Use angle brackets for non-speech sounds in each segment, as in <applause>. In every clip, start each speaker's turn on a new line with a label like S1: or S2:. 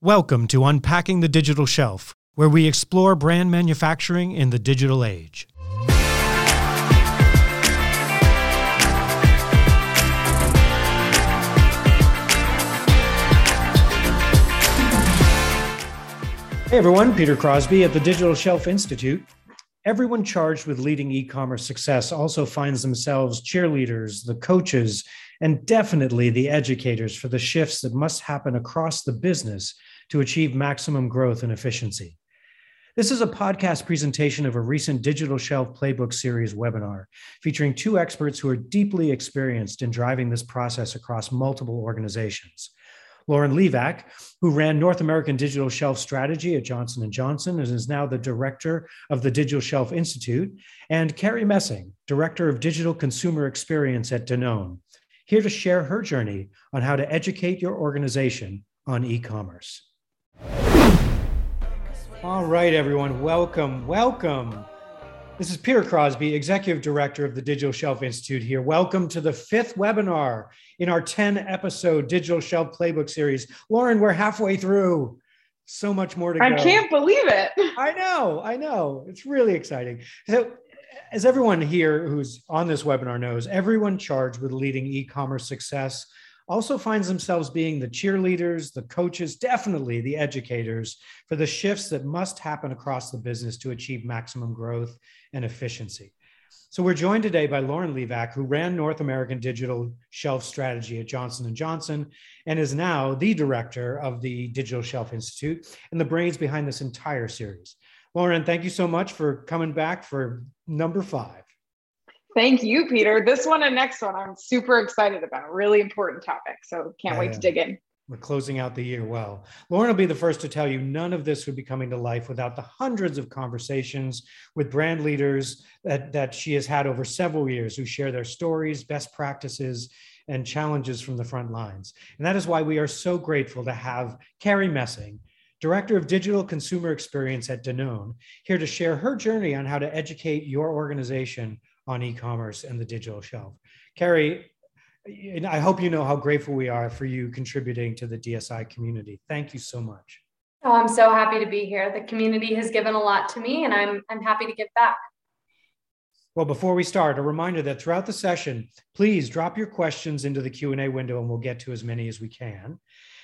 S1: Welcome to Unpacking the Digital Shelf, where we explore brand manufacturing in the digital age. Hey everyone, Peter Crosby at the Digital Shelf Institute. Everyone charged with leading e commerce success also finds themselves cheerleaders, the coaches, and definitely the educators for the shifts that must happen across the business to achieve maximum growth and efficiency. This is a podcast presentation of a recent Digital Shelf Playbook Series webinar featuring two experts who are deeply experienced in driving this process across multiple organizations. Lauren Livak, who ran North American Digital Shelf Strategy at Johnson & Johnson and is now the director of the Digital Shelf Institute, and Carrie Messing, director of Digital Consumer Experience at Danone, here to share her journey on how to educate your organization on e-commerce. All right, everyone, welcome, welcome. This is Peter Crosby, Executive Director of the Digital Shelf Institute here. Welcome to the fifth webinar in our 10 episode Digital Shelf Playbook series. Lauren, we're halfway through. So much more to
S2: I
S1: go.
S2: I can't believe it. <laughs>
S1: I know, I know. It's really exciting. So, as everyone here who's on this webinar knows, everyone charged with leading e commerce success also finds themselves being the cheerleaders, the coaches, definitely the educators for the shifts that must happen across the business to achieve maximum growth and efficiency. So we're joined today by Lauren Livak, who ran North American Digital Shelf Strategy at Johnson & Johnson and is now the director of the Digital Shelf Institute and the brains behind this entire series. Lauren, thank you so much for coming back for number five.
S2: Thank you, Peter. This one and next one I'm super excited about. Really important topic. So can't yeah, wait to dig in.
S1: We're closing out the year well. Lauren will be the first to tell you none of this would be coming to life without the hundreds of conversations with brand leaders that, that she has had over several years who share their stories, best practices, and challenges from the front lines. And that is why we are so grateful to have Carrie Messing, Director of Digital Consumer Experience at Danone, here to share her journey on how to educate your organization on e-commerce and the digital shelf. Carrie, I hope you know how grateful we are for you contributing to the DSI community. Thank you so much.
S3: Oh, I'm so happy to be here. The community has given a lot to me, and I'm, I'm happy to give back.
S1: Well, before we start, a reminder that throughout the session, please drop your questions into the Q&A window and we'll get to as many as we can.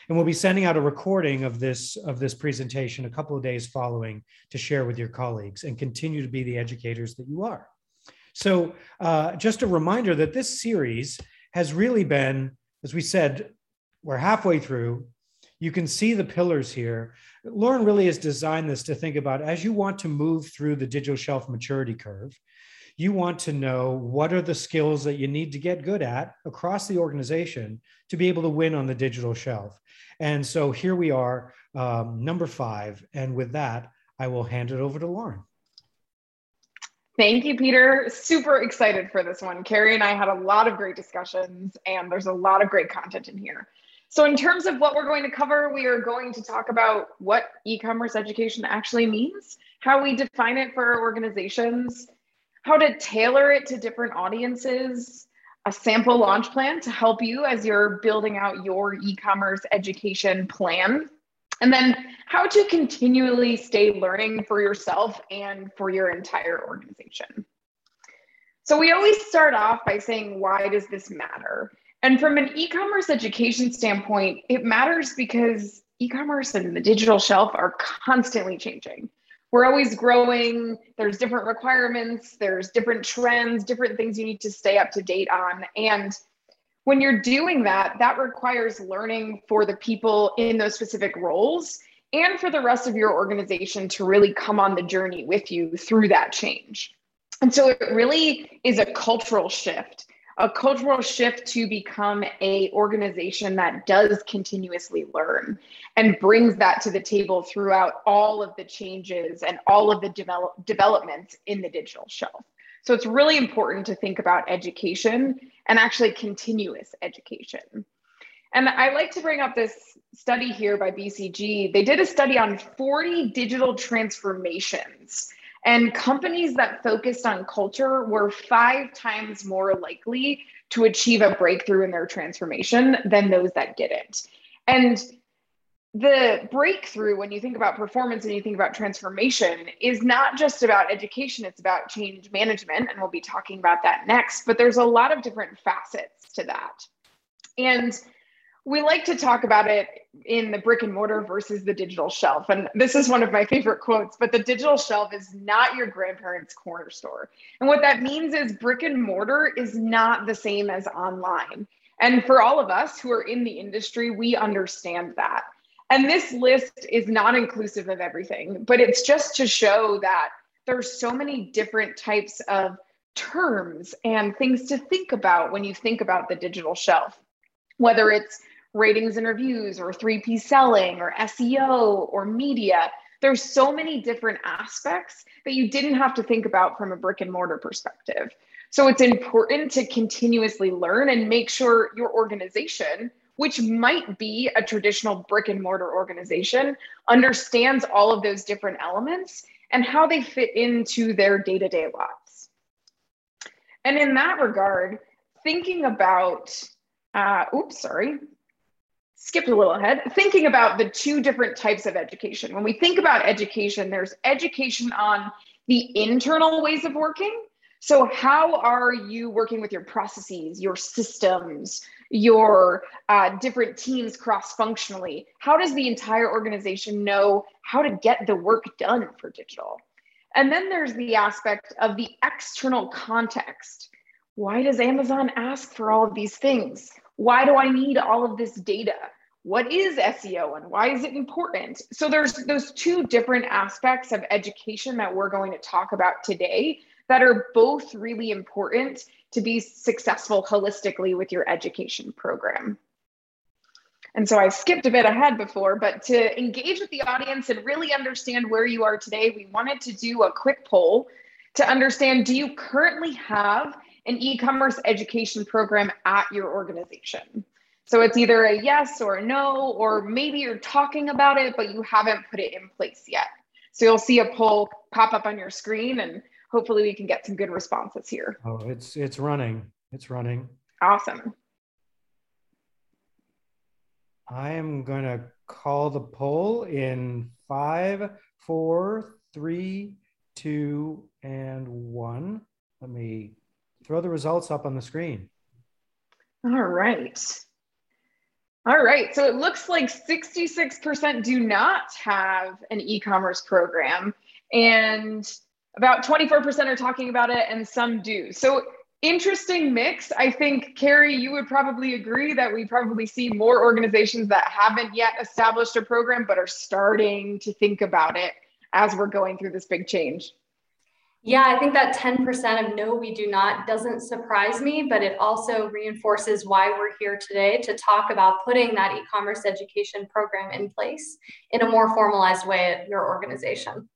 S1: And we'll be sending out a recording of this, of this presentation a couple of days following to share with your colleagues and continue to be the educators that you are. So uh, just a reminder that this series has really been, as we said, we're halfway through. You can see the pillars here. Lauren really has designed this to think about as you want to move through the digital shelf maturity curve, you want to know what are the skills that you need to get good at across the organization to be able to win on the digital shelf. And so here we are, um, number five. And with that, I will hand it over to Lauren.
S2: Thank you, Peter. Super excited for this one. Carrie and I had a lot of great discussions, and there's a lot of great content in here. So, in terms of what we're going to cover, we are going to talk about what e commerce education actually means, how we define it for our organizations, how to tailor it to different audiences, a sample launch plan to help you as you're building out your e commerce education plan and then how to continually stay learning for yourself and for your entire organization. So we always start off by saying, why does this matter? And from an e commerce education standpoint, it matters because e commerce and the digital shelf are constantly changing. We're always growing, there's different requirements, there's different trends, different things you need to stay up to date on. And when you're doing that, that requires learning for the people in those specific roles and for the rest of your organization to really come on the journey with you through that change. And so it really is a cultural shift, a cultural shift to become a organization that does continuously learn and brings that to the table throughout all of the changes and all of the develop, developments in the digital shelf. So it's really important to think about education and actually continuous education. And I like to bring up this study here by BCG. They did a study on 40 digital transformations, and companies that focused on culture were five times more likely to achieve a breakthrough in their transformation than those that didn't. And the breakthrough when you think about performance and you think about transformation is not just about education, it's about change management. And we'll be talking about that next. But there's a lot of different facets to that. And we like to talk about it in the brick and mortar versus the digital shelf. And this is one of my favorite quotes, but the digital shelf is not your grandparents' corner store. And what that means is brick and mortar is not the same as online. And for all of us who are in the industry, we understand that. And this list is not inclusive of everything, but it's just to show that there's so many different types of terms and things to think about when you think about the digital shelf, whether it's ratings and reviews or 3P selling or SEO or media. There's so many different aspects that you didn't have to think about from a brick and mortar perspective. So it's important to continuously learn and make sure your organization which might be a traditional brick and mortar organization, understands all of those different elements and how they fit into their day to day lives. And in that regard, thinking about, uh, oops, sorry, skipped a little ahead, thinking about the two different types of education. When we think about education, there's education on the internal ways of working. So, how are you working with your processes, your systems, your uh, different teams cross functionally? How does the entire organization know how to get the work done for digital? And then there's the aspect of the external context. Why does Amazon ask for all of these things? Why do I need all of this data? What is SEO and why is it important? So there's those two different aspects of education that we're going to talk about today that are both really important to be successful holistically with your education program. And so I skipped a bit ahead before, but to engage with the audience and really understand where you are today, we wanted to do a quick poll to understand do you currently have an e commerce education program at your organization? So it's either a yes or a no, or maybe you're talking about it, but you haven't put it in place yet. So you'll see a poll pop up on your screen and hopefully we can get some good responses here.
S1: Oh, it's it's running. It's running.
S2: Awesome.
S1: I am going to call the poll in five, four, three, two, and one. Let me throw the results up on the screen.
S2: All right. All right. So it looks like 66% do not have an e commerce program. And about 24% are talking about it and some do. So interesting mix. I think, Carrie, you would probably agree that we probably see more organizations that haven't yet established a program, but are starting to think about it as we're going through this big change.
S3: Yeah, I think that 10% of no, we do not doesn't surprise me, but it also reinforces why we're here today to talk about putting that e commerce education program in place in a more formalized way at your organization.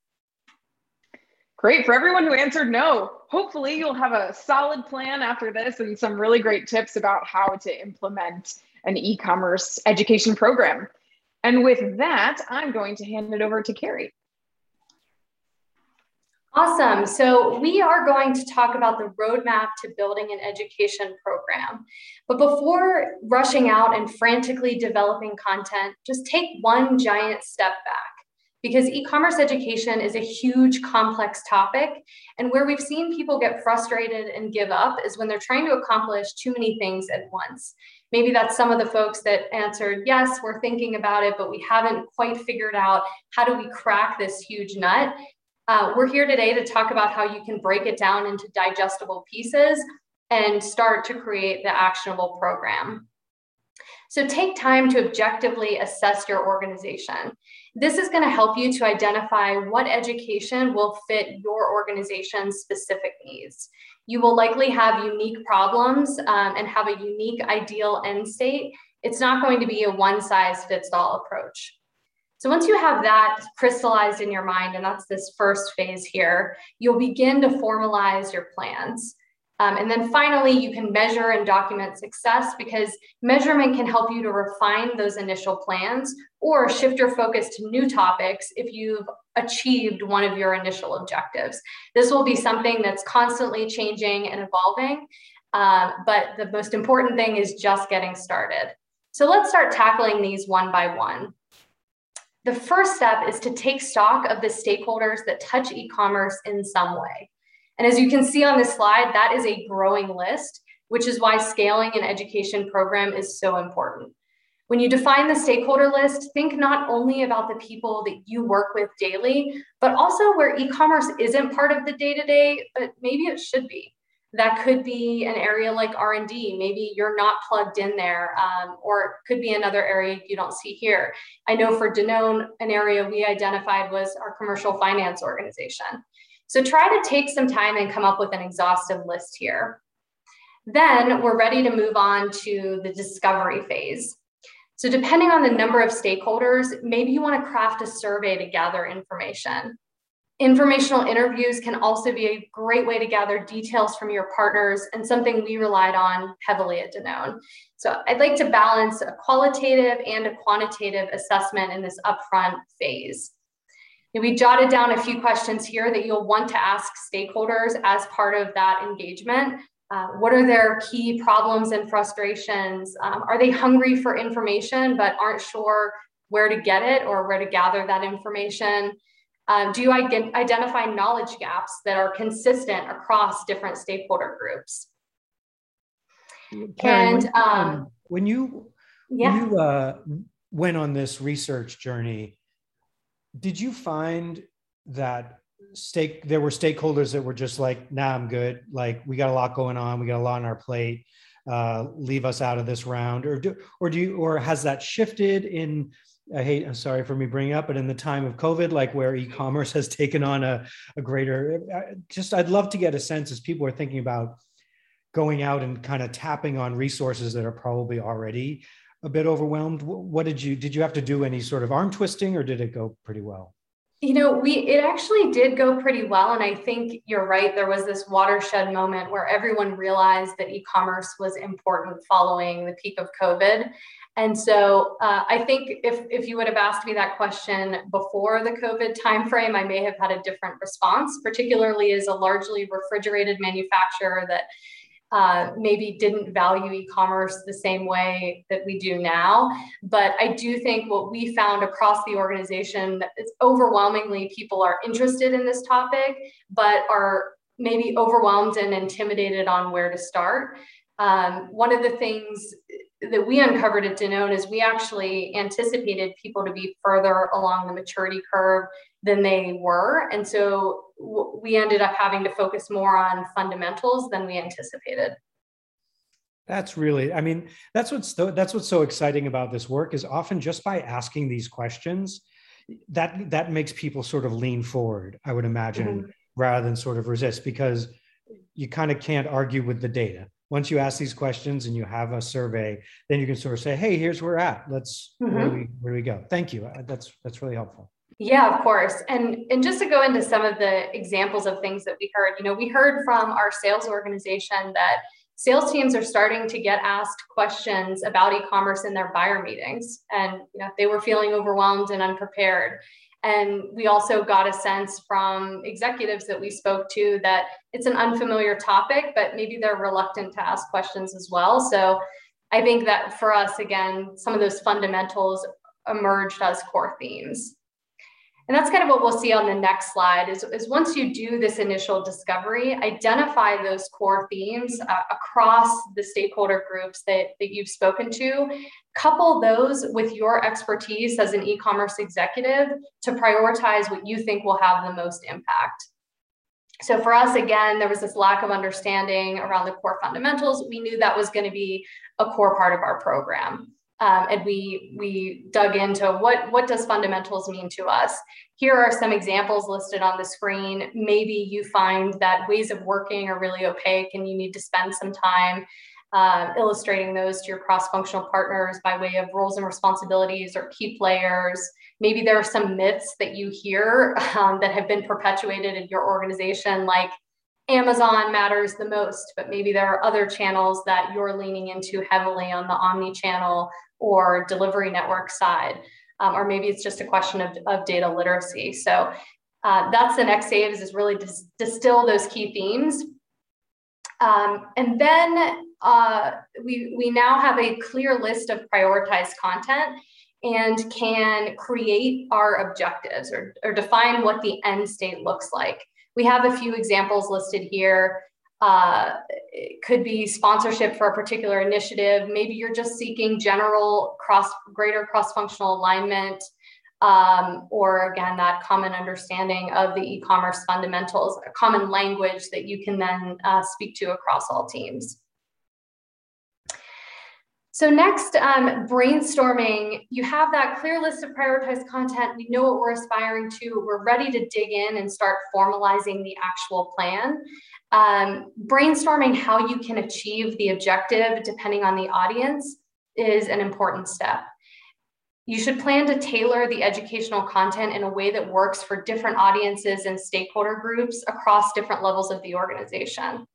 S2: Great. For everyone who answered no, hopefully you'll have a solid plan after this and some really great tips about how to implement an e commerce education program. And with that, I'm going to hand it over to Carrie.
S3: Awesome. So, we are going to talk about the roadmap to building an education program. But before rushing out and frantically developing content, just take one giant step back because e-commerce education is a huge complex topic. And where we've seen people get frustrated and give up is when they're trying to accomplish too many things at once. Maybe that's some of the folks that answered yes we're thinking about it but we haven't quite figured out how do we crack this huge nut. Uh, we're here today to talk about how you can break it down into digestible pieces and start to create the actionable program. So take time to objectively assess your organization. This is going to help you to identify what education will fit your organization's specific needs. You will likely have unique problems um, and have a unique ideal end state. It's not going to be a one size fits all approach. So once you have that crystallized in your mind, and that's this first phase here, you'll begin to formalize your plans. Um, and then finally, you can measure and document success because measurement can help you to refine those initial plans or shift your focus to new topics if you've achieved one of your initial objectives. This will be something that's constantly changing and evolving, uh, but the most important thing is just getting started. So let's start tackling these one by one. The first step is to take stock of the stakeholders that touch e commerce in some way. And as you can see on this slide, that is a growing list, which is why scaling an education program is so important. When you define the stakeholder list, think not only about the people that you work with daily, but also where e-commerce isn't part of the day-to-day, but maybe it should be. That could be an area like R&D. Maybe you're not plugged in there, um, or it could be another area you don't see here. I know for Danone, an area we identified was our commercial finance organization. So try to take some time and come up with an exhaustive list here. Then we're ready to move on to the discovery phase. So depending on the number of stakeholders, maybe you want to craft a survey to gather information. Informational interviews can also be a great way to gather details from your partners and something we relied on heavily at Danone. So I'd like to balance a qualitative and a quantitative assessment in this upfront phase. We jotted down a few questions here that you'll want to ask stakeholders as part of that engagement uh, what are their key problems and frustrations? Um, are they hungry for information but aren't sure where to get it or where to gather that information? Um, do you identify knowledge gaps that are consistent across different stakeholder groups?
S1: Karen, and when, um, when you yeah. when you uh, went on this research journey, did you find that stake there were stakeholders that were just like nah i'm good. Like we got a lot going on. We got a lot on our plate. Uh, leave us out of this round. Or do or do you or has that shifted in I hate, I'm sorry for me bringing up, but in the time of COVID, like where e-commerce <laughs> has taken on a, a greater, just I'd love to get a sense as people are thinking about going out and kind of tapping on resources that are probably already a bit overwhelmed. What did you, did you have to do any sort of arm twisting or did it go pretty well?
S3: You know, we it actually did go pretty well. And I think you're right. There was this watershed moment where everyone realized that e-commerce was important following the peak of COVID. And so uh, I think if, if you would have asked me that question before the COVID timeframe, I may have had a different response, particularly as a largely refrigerated manufacturer that uh, maybe didn't value e-commerce the same way that we do now. But I do think what we found across the organization is overwhelmingly people are interested in this topic, but are maybe overwhelmed and intimidated on where to start. Um, one of the things that we uncovered at Danone is we actually anticipated people to be further along the maturity curve than they were. And so we ended up having to focus more on fundamentals than we anticipated.
S1: That's really, I mean, that's what's so, that's what's so exciting about this work is often just by asking these questions, that that makes people sort of lean forward. I would imagine mm-hmm. rather than sort of resist because you kind of can't argue with the data. Once you ask these questions and you have a survey, then you can sort of say, "Hey, here's where we're at. Let's mm-hmm. where, do we, where do we go?" Thank you. That's that's really helpful.
S3: Yeah, of course. And and just to go into some of the examples of things that we heard, you know, we heard from our sales organization that sales teams are starting to get asked questions about e-commerce in their buyer meetings. And you know they were feeling overwhelmed and unprepared. And we also got a sense from executives that we spoke to that it's an unfamiliar topic but maybe they're reluctant to ask questions as well. So i think that for us again some of those fundamentals emerged as core themes and that's kind of what we'll see on the next slide is, is once you do this initial discovery, identify those core themes uh, across the stakeholder groups that, that you've spoken to, couple those with your expertise as an e-commerce executive to prioritize what you think will have the most impact. So for us, again, there was this lack of understanding around the core fundamentals. We knew that was going to be a core part of our program. Um, and we we dug into what what does fundamentals mean to us? Here are some examples listed on the screen. Maybe you find that ways of working are really opaque and you need to spend some time uh, illustrating those to your cross-functional partners by way of roles and responsibilities or key players. Maybe there are some myths that you hear <laughs> um, that have been perpetuated in your organization like Amazon matters the most, but maybe there are other channels that you're leaning into heavily on the omni channel or delivery network side. Um, or maybe it's just a question of, of data literacy. So uh, that's the next phase is really dis- distill those key themes. Um, and then uh, we, we now have a clear list of prioritized content. and can create our objectives or, or define what the end state looks like. We have a few examples listed here. Uh, it could be sponsorship for a particular initiative. Maybe you're just seeking general cross, greater cross-functional alignment, um, or again, that common understanding of the e-commerce fundamentals, a common language that you can then uh, speak to across all teams. So next, um, brainstorming, you have that clear list of prioritized content. We know what we're aspiring to. We're ready to dig in and start formalizing the actual plan. Um, brainstorming how you can achieve the objective depending on the audience is an important step. You should plan to tailor the educational content in a way that works for different audiences and stakeholder groups across different levels of the organization.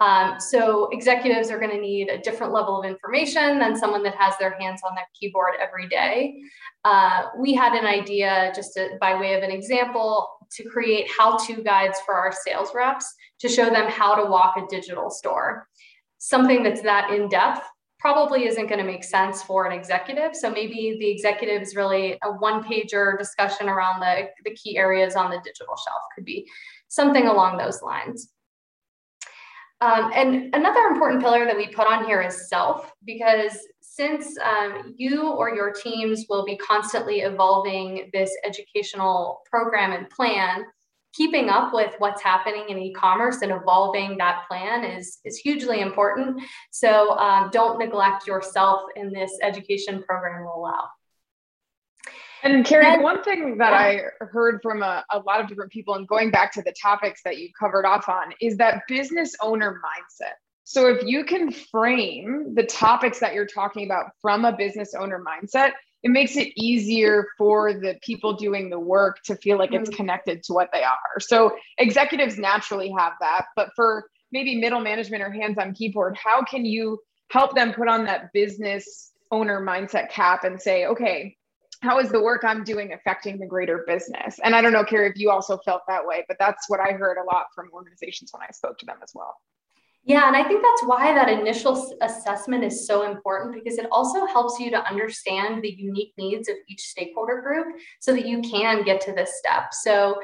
S3: Um, so executives are going to need a different level of information than someone that has their hands on their keyboard every day. Uh, we had an idea, just to, by way of an example, to create how-to guides for our sales reps to show them how to walk a digital store. Something that's that in-depth probably isn't going to make sense for an executive. So maybe the executive is really a one-pager discussion around the, the key areas on the digital shelf could be something along those lines. Um, and another important pillar that we put on here is self, because since um, you or your teams will be constantly evolving this educational program and plan, keeping up with what's happening in e-commerce and evolving that plan is, is hugely important. So um, don't neglect yourself in this education program rollout.
S2: And Carrie, one thing that. I heard from a, a, lot of different people, and going back to the topics that you covered off on, is that business owner mindset. So if you can frame the topics that you're talking about from a business owner mindset, it makes it easier for the people doing the work to feel like it's mm-hmm. connected to what they are. So executives naturally have that, but for maybe middle management or hands on keyboard, how can you help them put on that business owner mindset cap and say, okay, how is the work I'm doing affecting the greater business? And I don't know, Carrie, if you also felt that way, but that's what I heard a lot from organizations when I spoke to them as well.
S3: Yeah, and I think that's why that initial assessment is so important because it also helps you to understand the unique needs of each stakeholder group so that you can get to this step. So,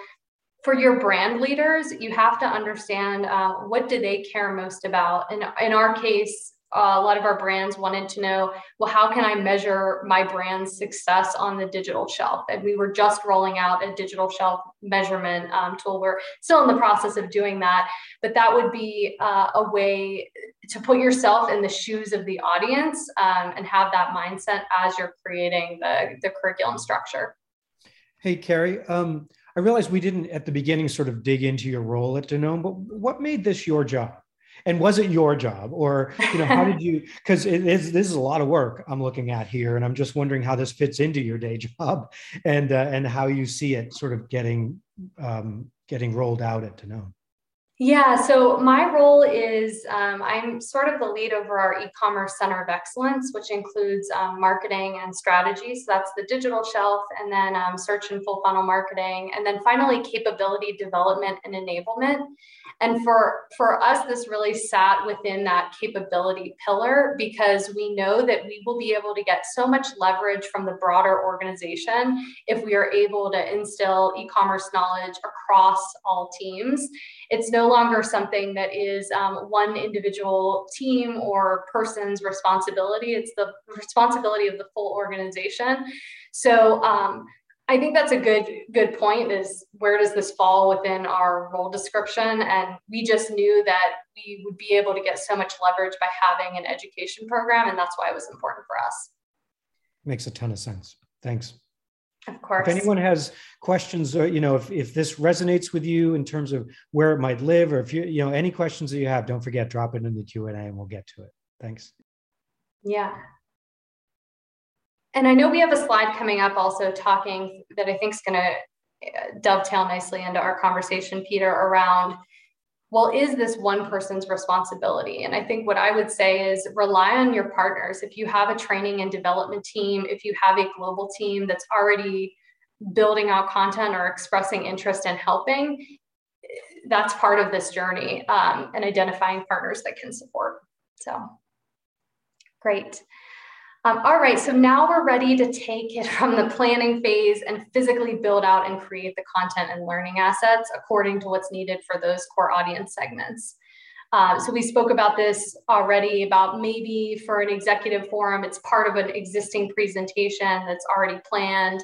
S3: for your brand leaders, you have to understand uh, what do they care most about. And in our case, uh, a lot of our brands wanted to know, well, how can I measure my brand's success on the digital shelf? And we were just rolling out a digital shelf measurement um, tool. We're still in the process of doing that, but that would be uh, a way to put yourself in the shoes of the audience um, and have that mindset as you're creating the, the curriculum structure.
S1: Hey, Carrie, um, I realized we didn't at the beginning sort of dig into your role at Danone, but what made this your job? And was it your job or you know how did <laughs> you because it is this is a lot of work i'm looking at here and i'm just wondering how this fits into your day <laughs> job and uh, and how you see it sort of getting um, getting rolled out at Danone.
S3: Yeah, so my role is um, I'm sort of the lead over our e commerce center of excellence, which includes um, marketing and strategy. So that's the digital shelf, and then um, search and full funnel marketing, and then finally capability development and enablement. And for, for us, this really sat within that capability pillar because we know that we will be able to get so much leverage from the broader organization if we are able to instill e commerce knowledge across all teams. It's no longer something that is um, one individual team or person's responsibility, it's the responsibility of the full organization. So, um, I think that's a good good point is where does this fall within our role description and we just knew that we would be able to get so much leverage by having an education program and that's why it was important for us.
S1: Makes a ton of sense. Thanks.
S3: Of course.
S1: If anyone has questions or you know if, if this resonates with you in terms of where it might live or if you you know any questions that you have don't forget drop it in the Q&A and we'll get to it. Thanks.
S3: Yeah. And I know we have a slide coming up also talking that I think is going to uh, dovetail nicely into our conversation, Peter, around well, is this one person's responsibility? And I think what I would say is rely on your partners. If you have a training and development team, if you have a global team that's already building out content or expressing interest in helping, that's part of this journey um, and identifying partners that can support. So great. Um, all right, so now we're ready to take it from the planning phase and physically build out and create the content and learning assets according to what's needed for those core audience segments. Uh, so we spoke about this already about maybe for an executive forum, it's part of an existing presentation that's already planned.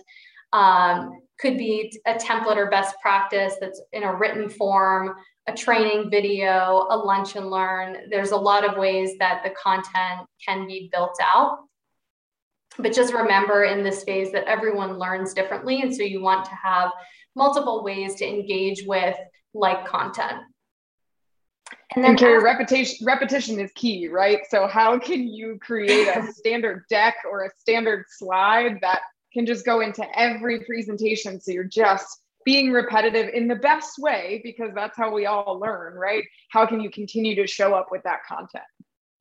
S3: Um, could be a template or best practice that's in a written form, a training video, a lunch and learn. There's a lot of ways that the content can be built out. But just remember in this phase that everyone learns differently. And so you want to have multiple ways to engage with like content.
S2: And then and repetition repetition is key, right? So how can you create a <laughs> standard deck or a standard slide that can just go into every presentation so you're just being repetitive in the best way because that's how we all learn, right? How can you continue to show up with that content?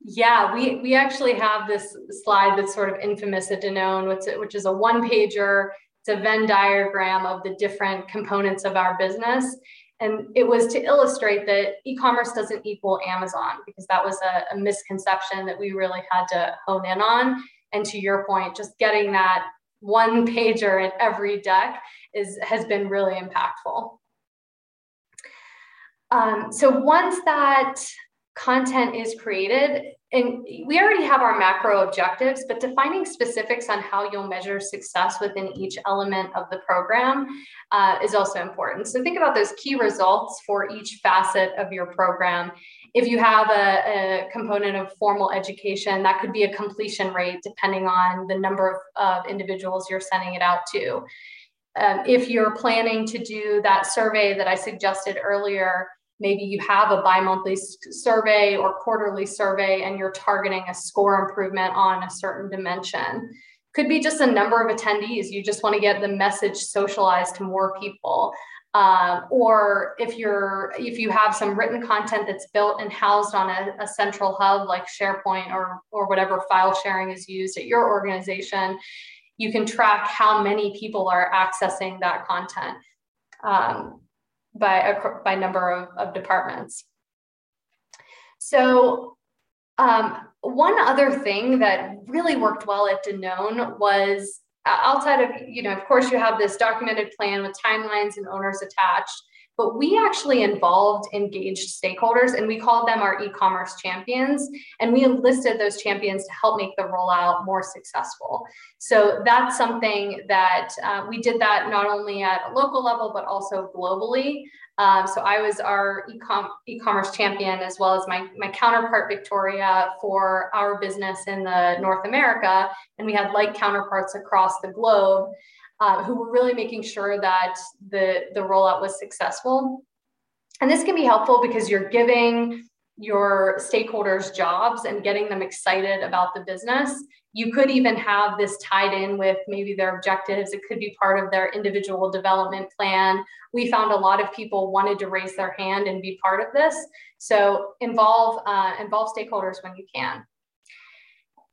S3: Yeah, we we actually have this slide that's sort of infamous at Danone, which, is a one pager. It's a Venn diagram of the different components of our business. And it was to illustrate that e-commerce doesn't equal Amazon because that was a, a misconception that we really had to hone in on. And to your point, just getting that one pager in every deck is has been really impactful. Um, so once that content is created, and we already have our macro objectives, but defining specifics on how you'll measure success within each element of the program uh, is also important. So think about those key results for each facet of your program. If you have a, a component of formal education, that could be a completion rate depending on the number of, of individuals you're sending it out to. Um, if you're planning to do that survey that I suggested earlier, maybe you have a bi-monthly survey or quarterly survey and you're targeting a score improvement on a certain dimension. Could be just a number of attendees. You just want to get the message socialized to more people. Um, or if you're if you have some written content that's built and housed on a, a central hub like sharepoint or or whatever file sharing is used at your organization you can track how many people are accessing that content. Um, by, a, by number of, of departments. So um, one other thing that really worked well at Danone was outside of, you know, of course you have this documented plan with timelines and owners attached, but we actually involved engaged stakeholders and we called them our e-commerce champions and we enlisted those champions to help make the rollout more successful so that's something that uh, we did that not only at a local level but also globally um, so I was our e-com- e-commerce champion as well as my, my counterpart Victoria for our business in the North America. And we had like counterparts across the globe uh, who were really making sure that the, the rollout was successful. And this can be helpful because you're giving your stakeholders jobs and getting them excited about the business. You could even have this tied in with maybe their objectives. It could be part of their individual development plan. We found a lot of people wanted to raise their hand and be part of this. So involve uh, involve stakeholders when you can.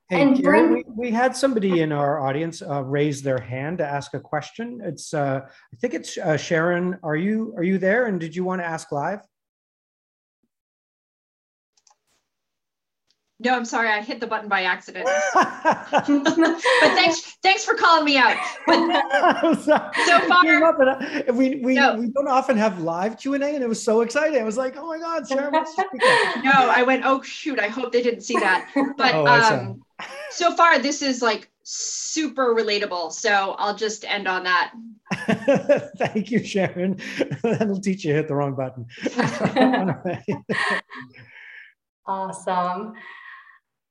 S1: Hey, and bring... we, we had somebody in our audience uh, raise their hand to ask a question. It's uh, I think it's uh, Sharon. Are you are you there? And did you want to ask live?
S4: No, I'm sorry. I hit the button by accident. <laughs> <laughs> but thanks, thanks for calling me out. But <laughs> so far,
S1: and, we we, no. we don't often have live Q and A, and it was so exciting. I was like, oh my god, Sharon. no,
S4: I went, oh shoot, I hope they didn't see that. But oh, um, so far, this is like super relatable. So I'll just end on that. <laughs>
S1: Thank you, Sharon. <laughs> That'll teach you hit the wrong button. <laughs>
S3: awesome.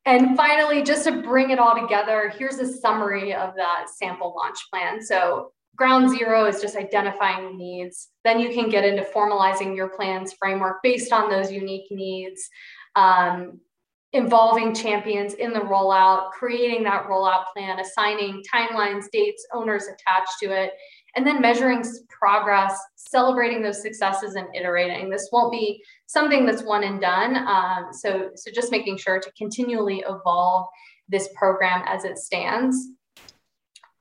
S3: And finally, just to bring it all together, here's a summary of that sample launch plan. So ground zero is just identifying needs. Then you can get into formalizing your plans framework based on those unique needs, um, involving champions in the rollout, creating that rollout plan, assigning timelines, dates, owners attached to it, and then measuring progress, celebrating those successes and iterating. This won't be something that's one and done. Um, so, so just making sure to continually evolve this program as it stands.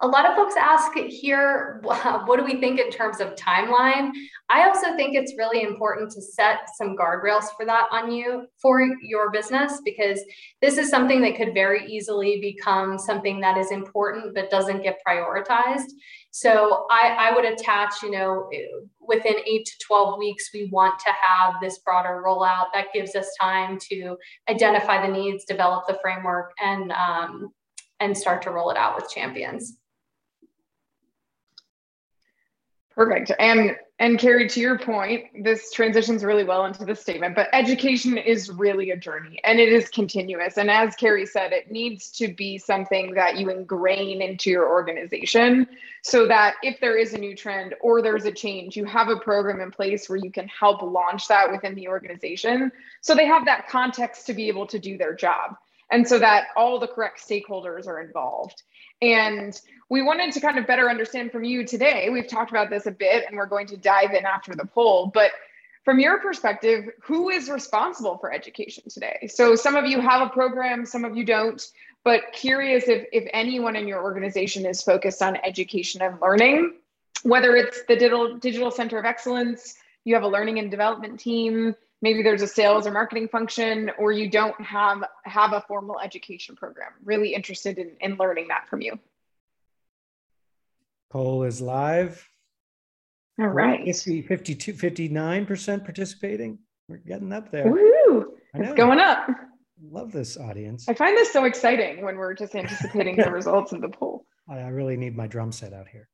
S3: A lot of folks ask here, <laughs> what do we think in terms of timeline? I also think it's really important to set some guardrails for that on you for your business because this is something that could very easily become something that is important but doesn't get prioritized. So I, I would attach, you know, within eight to 12 weeks, we want to have this broader rollout. That gives us time to identify the needs, develop the framework, and um, and start to roll it out with champions.
S2: Perfect. And and Carrie, to your point, this transitions really well into the statement, but education is really a journey and it is continuous. And as Carrie said, it needs to be something that you ingrain into your organization so that if there is a new trend or there's a change, you have a program in place where you can help launch that within the organization. So they have that context to be able to do their job. And so that all the correct stakeholders are involved. And we wanted to kind of better understand from you today. We've talked about this a bit and we're going to dive in after the poll, but from your perspective, who is responsible for education today? So some of you have a program, some of you don't, but curious if, if anyone in your organization is focused on education and learning, whether it's the digital, digital center of excellence, you have a learning and development team, maybe there's a sales or marketing function or you don't have have a formal education program. Really interested in, in learning that from you.
S1: Poll is live.
S2: All right.
S1: 50, 52 59% participating. We're getting up there.
S2: Woo! it's going up.
S1: Love this audience.
S2: I find this so exciting when we're just anticipating the <laughs> results of the poll.
S1: I really need my drum set out here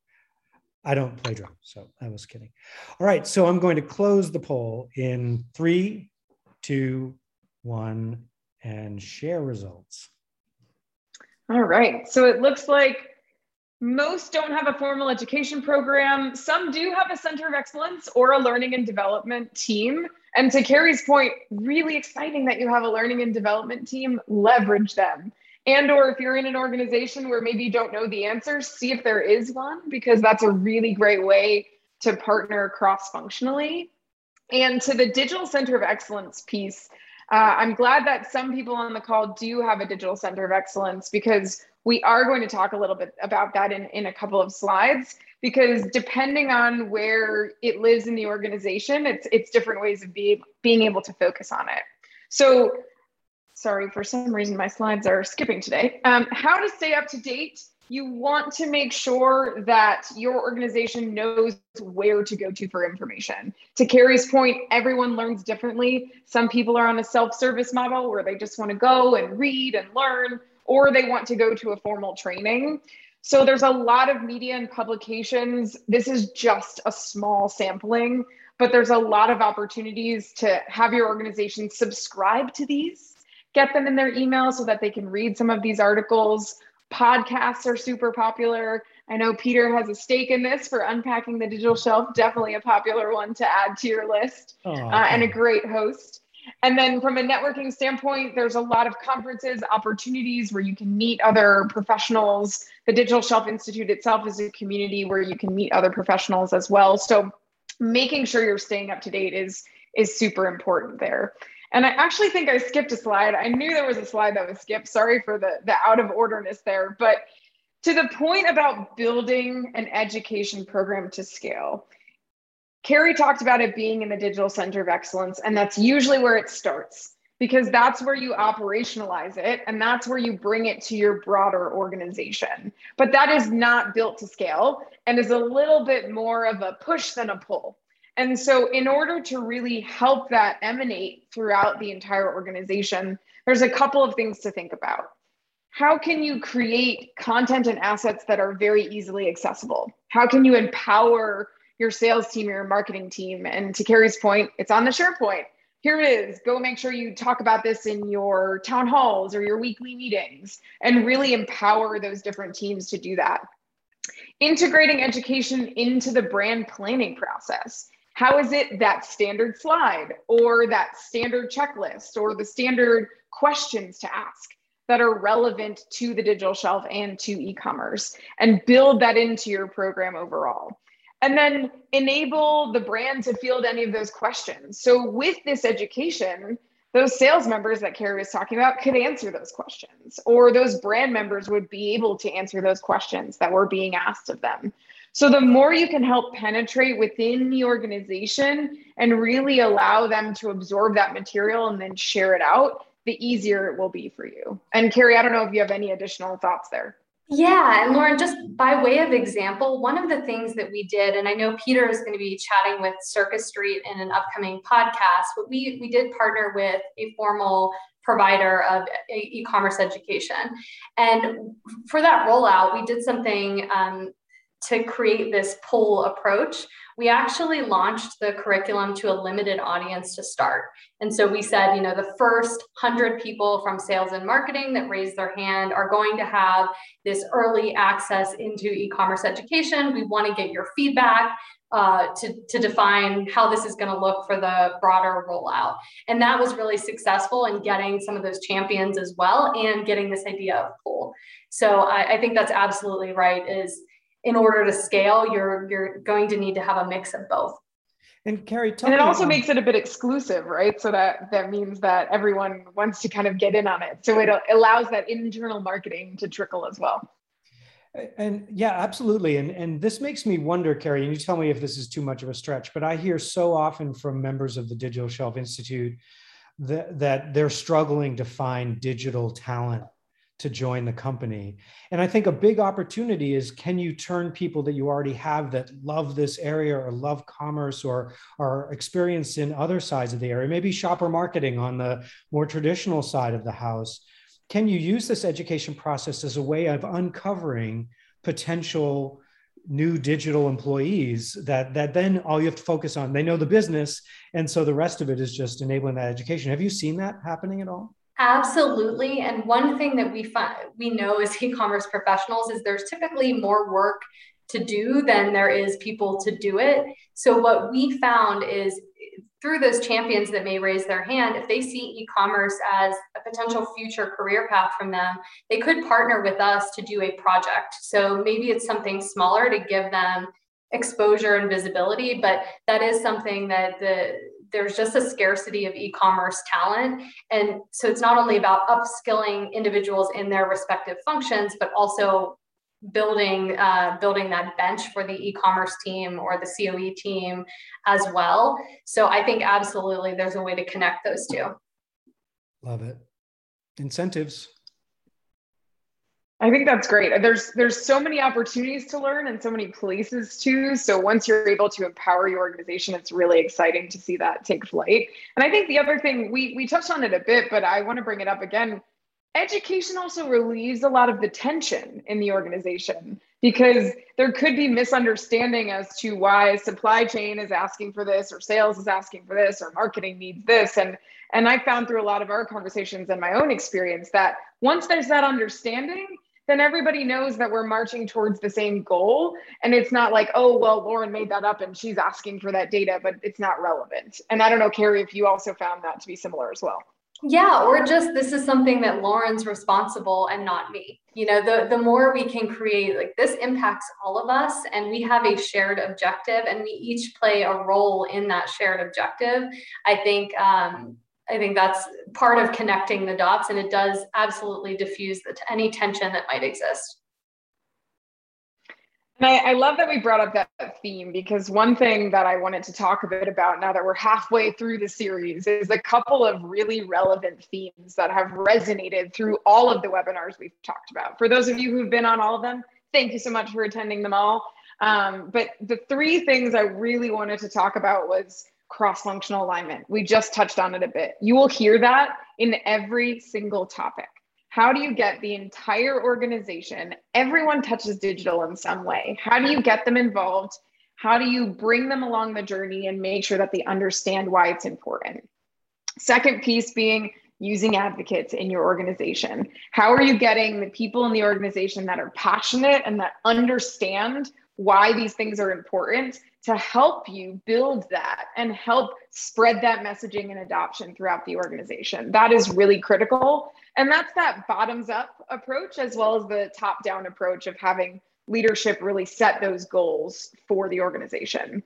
S1: I don't play drums, so I was kidding. All right, so I'm going to close the poll in three, two, one, and share results.
S2: All right, so it looks like most don't have a formal education program. Some do have a center of excellence or a learning and development team. And to Carrie's point, really exciting that you have a learning and development team. Leverage them and or if you're in an organization where maybe you don't know the answers see if there is one because that's a really great way to partner cross functionally and to the digital center of excellence piece uh, i'm glad that some people on the call do have a digital center of excellence because we are going to talk a little bit about that in, in a couple of slides because depending on where it lives in the organization it's it's different ways of be, being able to focus on it. So sorry, for some reason my slides are skipping today. Um, how to stay up to date. You want to make sure that your organization knows where to go to for information. To Carrie's point, everyone learns differently. Some people are on a self service model where they just want to go and read and learn, or they want to go to a formal training. So there's a lot of media and publications. This is just a small sampling, but there's a lot of opportunities to have your organization subscribe to these get them in their email so that they can read some of these articles. Podcasts are super popular. I know Peter has a stake in this for unpacking the digital shelf, definitely a popular one to add to your list, oh, uh, and a great host. And then from a networking standpoint, there's a lot of conferences, opportunities where you can meet other professionals. The Digital Shelf Institute itself is a community where you can meet other professionals as well. So making sure you're staying up to date is is super important there. And I actually think I skipped a slide. I knew there was a slide that was skipped. Sorry for the, the out of orderness there. But to the point about building an education program to scale, Carrie talked about it being in the Digital Center of Excellence, and that's usually where it starts because that's where you operationalize it and that's where you bring it to your broader organization. But that is not built to scale and is a little bit more of a push than a pull. And so, in order to really help that emanate throughout the entire organization, there's a couple of things to think about. How can you create content and assets that are very easily accessible? How can you empower your sales team, your marketing team? And to Carrie's point, it's on the SharePoint. Here it is. Go make sure you talk about this in your town halls or your weekly meetings and really empower those different teams to do that. Integrating education into the brand planning process how is it that standard slide or that standard checklist or the standard questions to ask that are relevant to the digital shelf and to e-commerce and build that into your program overall and then enable the brand to field any of those questions so with this education those sales members that Carrie was talking about could answer those questions, or those brand members would be able to answer those questions that were being asked of them. So, the more you can help penetrate within the organization and really allow them to absorb that material and then share it out, the easier it will be for you. And Carrie, I don't know if you have any additional thoughts there.
S3: Yeah, and Lauren, just by way of example, one of the things that we did, and I know Peter is going to be chatting with Circus Street in an upcoming podcast, but we we did partner with a formal provider of e-commerce education, and for that rollout, we did something um, to create this pull approach, we actually launched the curriculum to a limited audience to start. And so we said, you know, the first 100 people from sales and marketing that raise their hand are going to have this early access into e commerce education. We want to get your feedback. Uh, to, to define how this is going to look for the broader rollout. And that was really successful in getting some of those champions as well and getting this idea of pull. So I, I think that's absolutely right is in order to scale, you're you're going to need to have a mix of both.
S1: And Carrie,
S2: and it also makes it a bit exclusive, right? So that that means that everyone wants to kind of get in on it. So it allows that internal marketing to trickle as well.
S1: And yeah, absolutely. And and this makes me wonder, Carrie, and you tell me if this is too much of a stretch, but I hear so often from members of the Digital Shelf Institute that, that they're struggling to find digital talent to join the company. And I think a big opportunity is can you turn people that you already have that love this area or love commerce or are experienced in other sides of the area, maybe shopper marketing on the more traditional side of the house. Can you use this education process as a way of uncovering potential new digital employees that that then all you have to focus on they know the business and so the rest of it is just enabling that education have you seen that happening at all
S3: Absolutely. And one thing that we find we know as <laughs> e-commerce professionals is there's typically more work to do than there is people to do it. So what we found is through those champions that may raise their hand, if they see e-commerce as a potential future career path from them, they could partner with us to do a project. So maybe it's something smaller to give them exposure and visibility, but that is something that the there's just a scarcity of e-commerce talent. And so it's not only about upskilling individuals in their respective functions but also building uh, building that bench for the e-commerce team or the coe team as well. So i think absolutely there's a way to connect those two.
S1: Love it. Incentives
S2: I think that's great. There's there's so many opportunities to learn and so many places to. So once you're able to empower your organization, it's really exciting to see that take flight. And I think the other thing we we touched on it a bit, but I want to bring it up again. Education also relieves a lot of the tension in the organization because there could be misunderstanding as to why supply chain is asking for this or sales is asking for this or marketing needs this and and I found through a lot of our conversations and my own experience that once there's that understanding, then everybody knows that we're marching towards the same goal. And it's not like, oh, well, Lauren made that up and she's asking for that data, but it's not relevant. And I don't know, Carrie, if you also found that to be similar as well.
S3: Yeah, or just this is something that Lauren's responsible and not me. You know, the the more we can create, like this impacts all of us, and we have a shared objective, and we each play a role in that shared objective. I think um, I think that's part of connecting the dots, and it does absolutely diffuse the, any tension that might exist.
S2: And I, I, love that we brought up that theme because one thing that I wanted to talk a bit about now that we're halfway through the series is a couple of really relevant themes that have resonated through all of the webinars we've talked about. For those of you who've been on all of them, thank you so much for attending them all. Um, but the three things I really wanted to talk about was cross functional alignment. We just touched on it a bit. You will hear that in every single topic. How do you get the entire organization? Everyone touches digital in some way. How do you get them involved? How do you bring them along the journey and make sure that they understand why it's important? Second piece being using advocates in your organization. How are you getting the people in the organization that are passionate and that understand why these things are important to help you build that and help spread that messaging and adoption throughout the organization. That is really critical. And that's that bottoms up approach as well as the top down approach of having leadership really set those goals for the organization.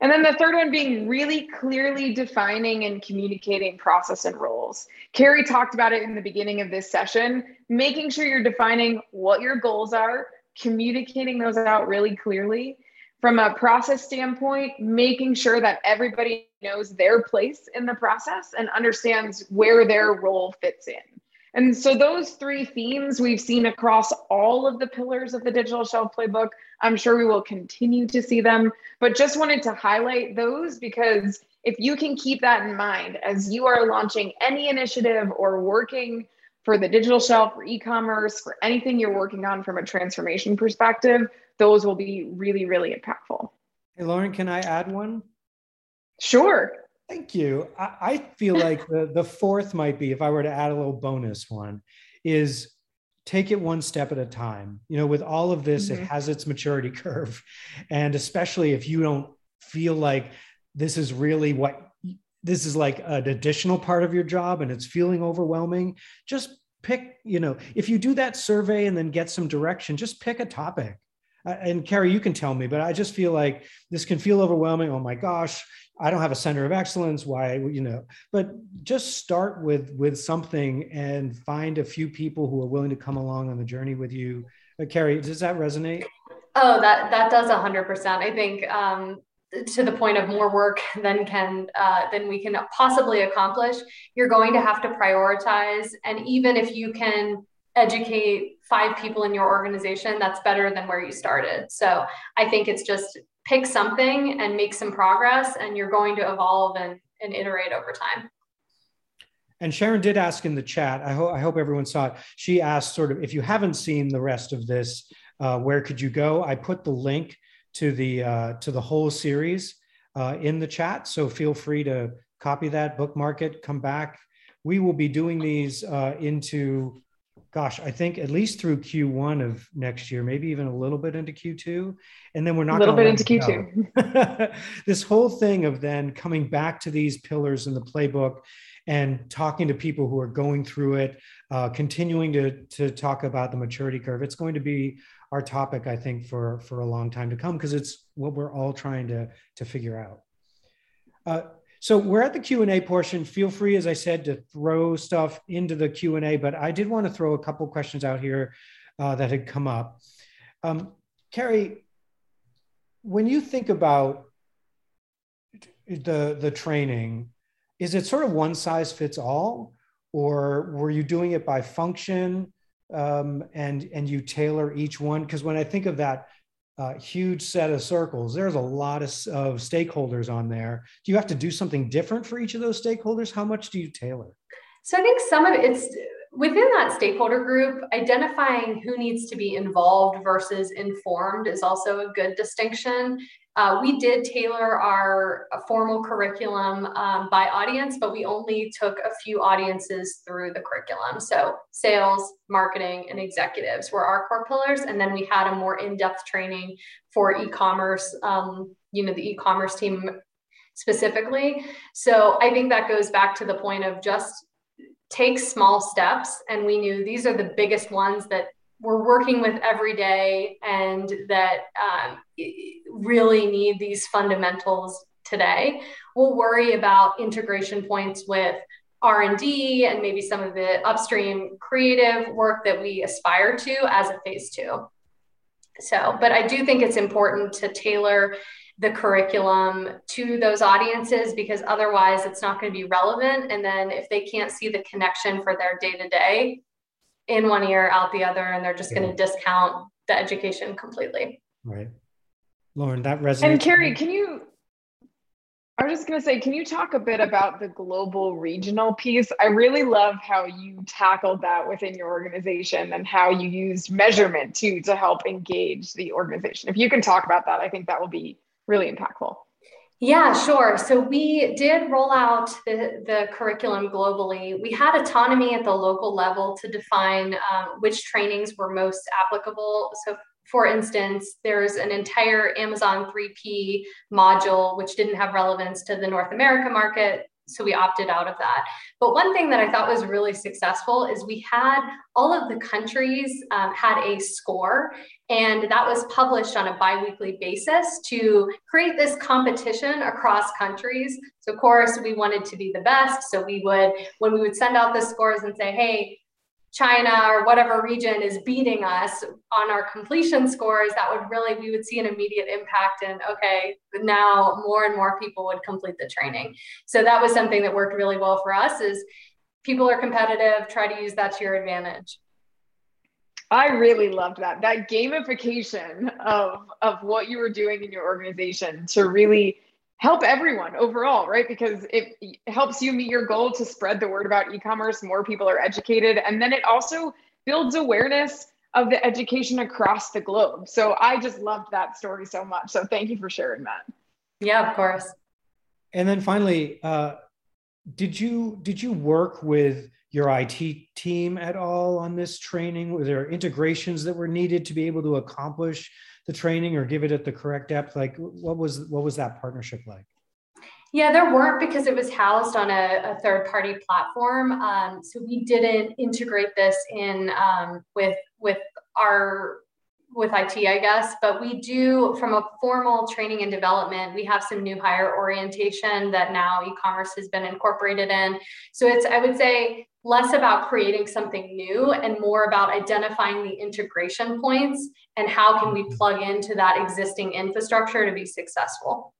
S2: And then the third one being really clearly defining and communicating process and roles. Carrie talked about it in the beginning of this session, making sure you're defining what your goals are, communicating those out really clearly. From a process standpoint, making sure that everybody knows their place in the process and understands where their role fits in. And so those three themes we've seen across all of the pillars of the digital shelf playbook. I'm sure we will continue to see them, but just wanted to highlight those because if you can keep that in mind as you are launching any initiative or working for the digital shelf, for e-commerce, for anything you're working on from a transformation perspective, those will be really, really impactful.
S1: Hey, Lauren, can I add one?
S2: Sure.
S1: Thank you. I, I feel <laughs> like the, the fourth might be, if I were to add a little bonus one, is take it one step at a time. You know, with all of this, mm-hmm. it has its maturity <laughs> curve. And especially if you don't feel like this is really what this is like an additional part of your job and it's feeling overwhelming, just pick, you know, if you do that survey and then get some direction, just pick a topic. And Carrie, you can tell me, but I just feel like this can feel overwhelming. Oh my gosh, I don't have a center of excellence. Why, you know, but just start with with something and find a few people who are willing to come along on the journey with you. Uh, Carrie, does that resonate?
S3: Oh, that that does hundred percent. I think um, to the point of more work than can uh, than we can possibly accomplish. You're going to have to prioritize, and even if you can educate five people in your organization, that's better than where you started. So I think it's just pick something and make some progress, and you're going to evolve and, and iterate over time.
S1: And Sharon did ask in the chat. I hope I hope everyone saw it. She asked, sort of, if you haven't seen the rest of this, uh, where could you go? I put the link to the uh, to the whole series uh, in the chat, so feel free to copy that, bookmark it, come back. We will be doing these uh, into gosh, I think at least through Q1 of next year, maybe even a little bit into Q2. And then we're not
S2: a little bit into Q2. <laughs>
S1: this whole thing of then coming back to these pillars in the playbook and talking to people who are going through it, uh, continuing to, to talk about the maturity curve. It's going to be our topic, I think, for, for a long time to come because it's what we're all trying to, to figure out. Uh, so we're at the Q&A portion. Feel free, as I said, to throw stuff into the Q&A, but I did want to throw a couple questions out here uh, that had come up. Um, Carrie, when you think about the, the training, is it sort of one size fits all? Or were you doing it by function um, and, and you tailor each one? Because when I think of that uh, huge set of circles. There's a lot of, of stakeholders on there. Do you have to do something different for each of those stakeholders? How much do you tailor?
S3: So I think some of it's within that stakeholder group, identifying who needs to be involved versus informed is also a good distinction. Uh, we did tailor our formal curriculum um, by audience, but we only took a few audiences through the curriculum. So sales, marketing, and executives were our core pillars. And then we had a more in-depth training for e-commerce, um, you know, the e-commerce team specifically. So I think that goes back to the point of just take small steps. And we knew these are the biggest ones that we're working with every day and that um, really need these fundamentals today. We'll worry about integration points with R&D and maybe some of the upstream creative work that we aspire to as a phase two. So, but I do think it's important to tailor the curriculum to those audiences because otherwise it's not going to be relevant. And then if they can't see the connection for their day to day, in one ear, out the other, and they're just yeah. going to discount the education completely.
S1: Right. Lauren, that resonates.
S2: And Carrie, can you? I was just going to say, can you talk a bit about the global regional piece? I really love how you tackled that within your organization and how you used measurement too to help engage the organization. If you can talk about that, I think that will be really impactful.
S3: Yeah, sure. So we did roll out the, the curriculum globally. We had autonomy at the local level to define um, which trainings were most applicable. So, for instance, there's an entire Amazon 3P module which didn't have relevance to the North America market. so we opted out of that. But one thing that I thought was really successful is we had all of the countries um, had a score, and that was published on a biweekly basis to create this competition across countries. So, of course, we wanted to be the best. So, we would, when we would send out the scores and say, hey, China or whatever region is beating us on our completion scores, that would really, we would see an immediate impact. And okay, now more and more people would complete the training. So that was something that worked really well for us is people are competitive, try to use that to your advantage.
S2: I really loved that. That gamification of, of what you were doing in your organization to really help everyone overall, right? Because it helps you meet your goal to spread the word about e-commerce, more people are educated, and then it also builds awareness of the education across the globe. So I just loved that story so much. So thank you for sharing that.
S3: Yeah, of course.
S1: And then finally, uh, did you did you work with your IT team at all on this training? Were there integrations that were needed to be able to accomplish the training or give it at the correct depth? Like what was what was that partnership like?
S3: Yeah, there weren't because it was housed on a, a third party platform. Um, so we didn't integrate this in um, with with our with IT, I guess, but we do from a formal training and development, we have some new hire orientation that now e-commerce has been incorporated in. So it's, I would say, less about creating something new and more about identifying the integration points and how can we plug into that existing infrastructure to be successful.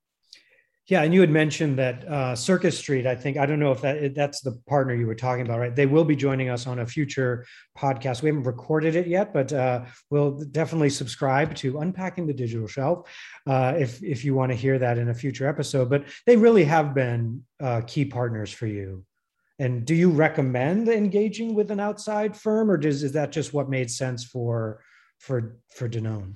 S1: Yeah, and you had mentioned that uh, Circus Street. I think I don't know if that that's the partner you were talking about, right? They will be joining us on a future podcast. We haven't recorded it yet, but uh, we'll definitely subscribe to Unpacking the Digital Shelf uh, if if you want to hear that in a future episode. But they really have been uh, key partners for you. And do you recommend engaging with an outside firm, or does is that just what made sense for for for Danone?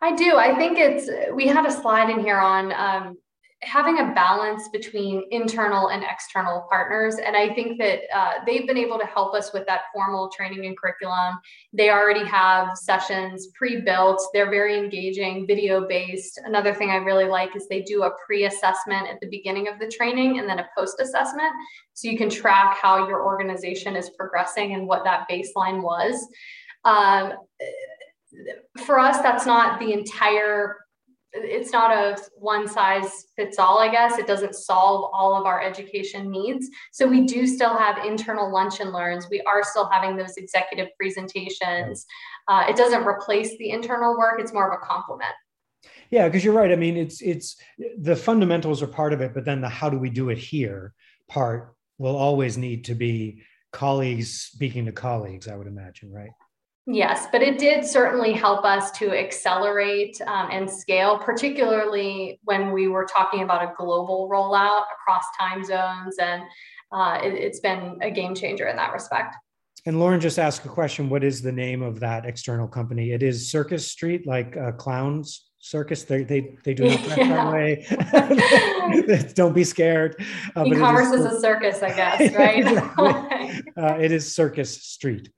S3: I do. I think it's we had a slide in here on um, having a balance between internal and external partners. And I think that uh, they've been able to help us with that formal training and curriculum. They already have sessions pre built, they're very engaging, video based. Another thing I really like is they do a pre assessment at the beginning of the training and then a post assessment. So you can track how your organization is progressing and what that baseline was. Um, for us, that's not the entire it's not a one size fits all, I guess. It doesn't solve all of our education needs. So we do still have internal lunch and learns. We are still having those executive presentations. Uh, it doesn't replace the internal work, it's more of a complement.
S1: Yeah, because you're right. I mean, it's it's the fundamentals are part of it, but then the how do we do it here part will always need to be colleagues speaking to colleagues, I would imagine, right?
S3: Yes, but it did certainly help us to accelerate um, and scale, particularly when we were talking about a global rollout across time zones. And uh, it, it's been a game changer in that respect.
S1: And Lauren just asked a question What is the name of that external company? It is Circus Street, like uh, clowns circus. They they they do <laughs> not yeah. that way. <laughs> <laughs> Don't be scared.
S3: Uh, E-commerce is, is, a circus, I guess, right?
S1: Uh, it is Circus Street.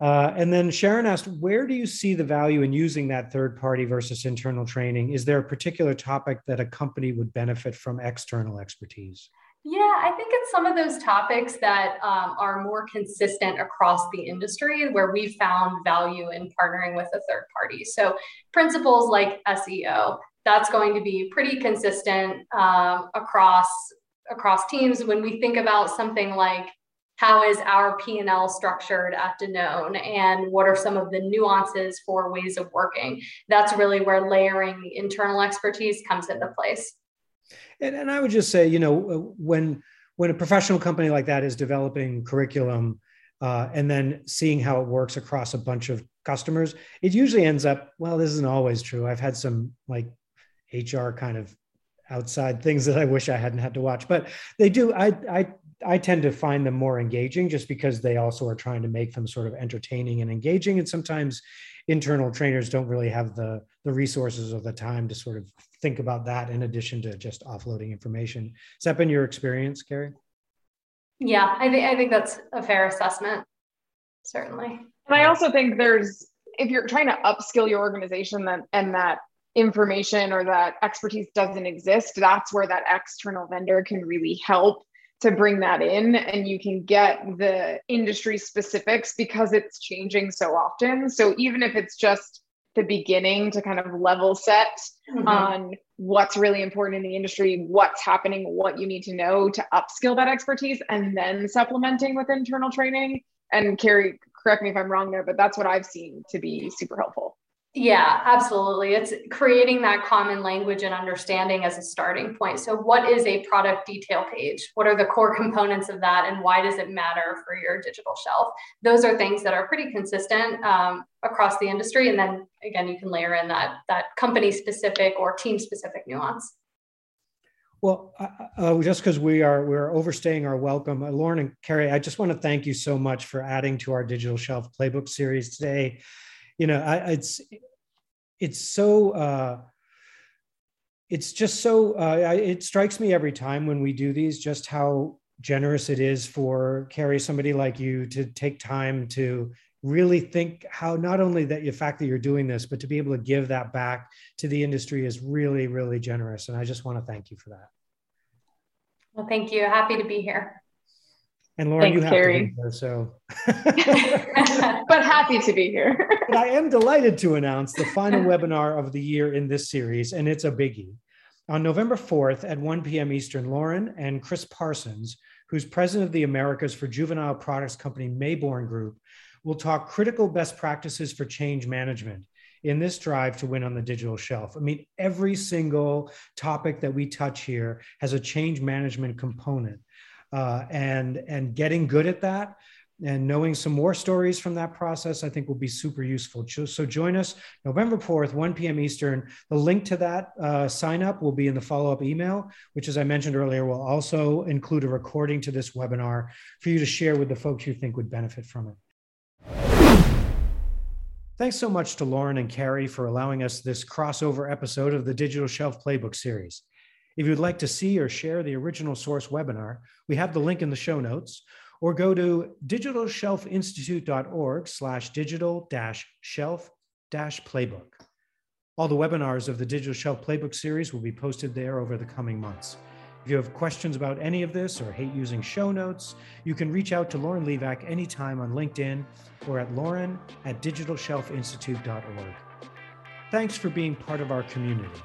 S1: Uh, and then Sharon asked, where do you see the value in using that third party versus internal training? Is there a particular topic that a company would benefit from external expertise?
S3: Yeah, I think it's some of those topics that um, are more consistent across the industry where we found value in partnering with a third party. So, principles like SEO, that's going to be pretty consistent um, across across teams. When we think about something like how is our P&L structured at Danone and what are some of the nuances for ways of working, that's really where layering internal expertise comes into place.
S1: And, and I would just say, you know, when when a professional company like that is developing curriculum uh, and then seeing how it works across a bunch of customers, it usually ends up. Well, this isn't always true. I've had some like HR kind of outside things that I wish I hadn't had to watch, but they do. I I I tend to find them more engaging just because they also are trying to make them sort of entertaining and engaging. And sometimes internal trainers don't really have the the resources or the time to sort of think about that in addition to just offloading information. Has that been your experience, Carrie?
S3: Yeah, I think I think that's a fair assessment. Certainly.
S2: And I also think there's if you're trying to upskill your organization that and that information or that expertise doesn't exist, that's where that external vendor can really help to bring that in and you can get the industry specifics because it's changing so often. So even if it's just the beginning to kind of level set mm-hmm. on what's really important in the industry, what's happening, what you need to know to upskill that expertise, and then supplementing with internal training. And Carrie, correct me if I'm wrong there, but that's what I've seen to be super helpful.
S3: Yeah, absolutely. It's creating that common language and understanding as a starting point. So, what is a product detail page? What are the core <laughs> components of that, and why does it matter for your digital shelf? Those are things that are pretty consistent um, across the industry. And then again, you can layer in that that company specific or team specific nuance.
S1: Well, uh, just because we are we're overstaying our welcome, uh, Lauren and Carrie, I just want to thank you so much for adding to our digital shelf playbook series today you know I, it's it's so uh, it's just so uh, it strikes me every time when we do these just how generous it is for carrie somebody like you to take time to really think how not only that the fact that you're doing this but to be able to give that back to the industry is really really generous. And i just want to thank you for that.
S3: Well thank you. Happy to be here
S1: and Lauren, Thanks, you have Carrie. to be here, so. <laughs>
S2: but happy to be here. <laughs>
S1: but I am delighted to announce the final <laughs> webinar of the year in this series, and it's a biggie. On November 4th at 1 p.m. Eastern, Lauren and Chris Parsons, who's president of the Americas for juvenile products company Mayborn Group, will talk critical best practices for change management in this drive to win on the digital shelf. I mean, every single topic that we touch here has a change management component uh, and and getting good at that and knowing some more stories from that process i think will be super useful. So join us november 4th 1 p.m eastern. The link to that uh, sign up will be in the follow-up email which as i mentioned earlier will also include a recording to this webinar for you to share with the folks you think would benefit from it. Thanks so much to lauren and carrie for allowing us this crossover episode of the digital shelf playbook series if you'd like to see or share the original source webinar, we have the link in the show notes, or go to digitalshelfinstitute.org slash digital dash shelf dash playbook. All the webinars of the Digital Shelf Playbook series will be posted there over the coming months. If you have questions about any of this or hate using show notes, you can reach out to Lauren Livak anytime on LinkedIn or at lauren at digitalshelfinstitute.org. Thanks for being part of our community.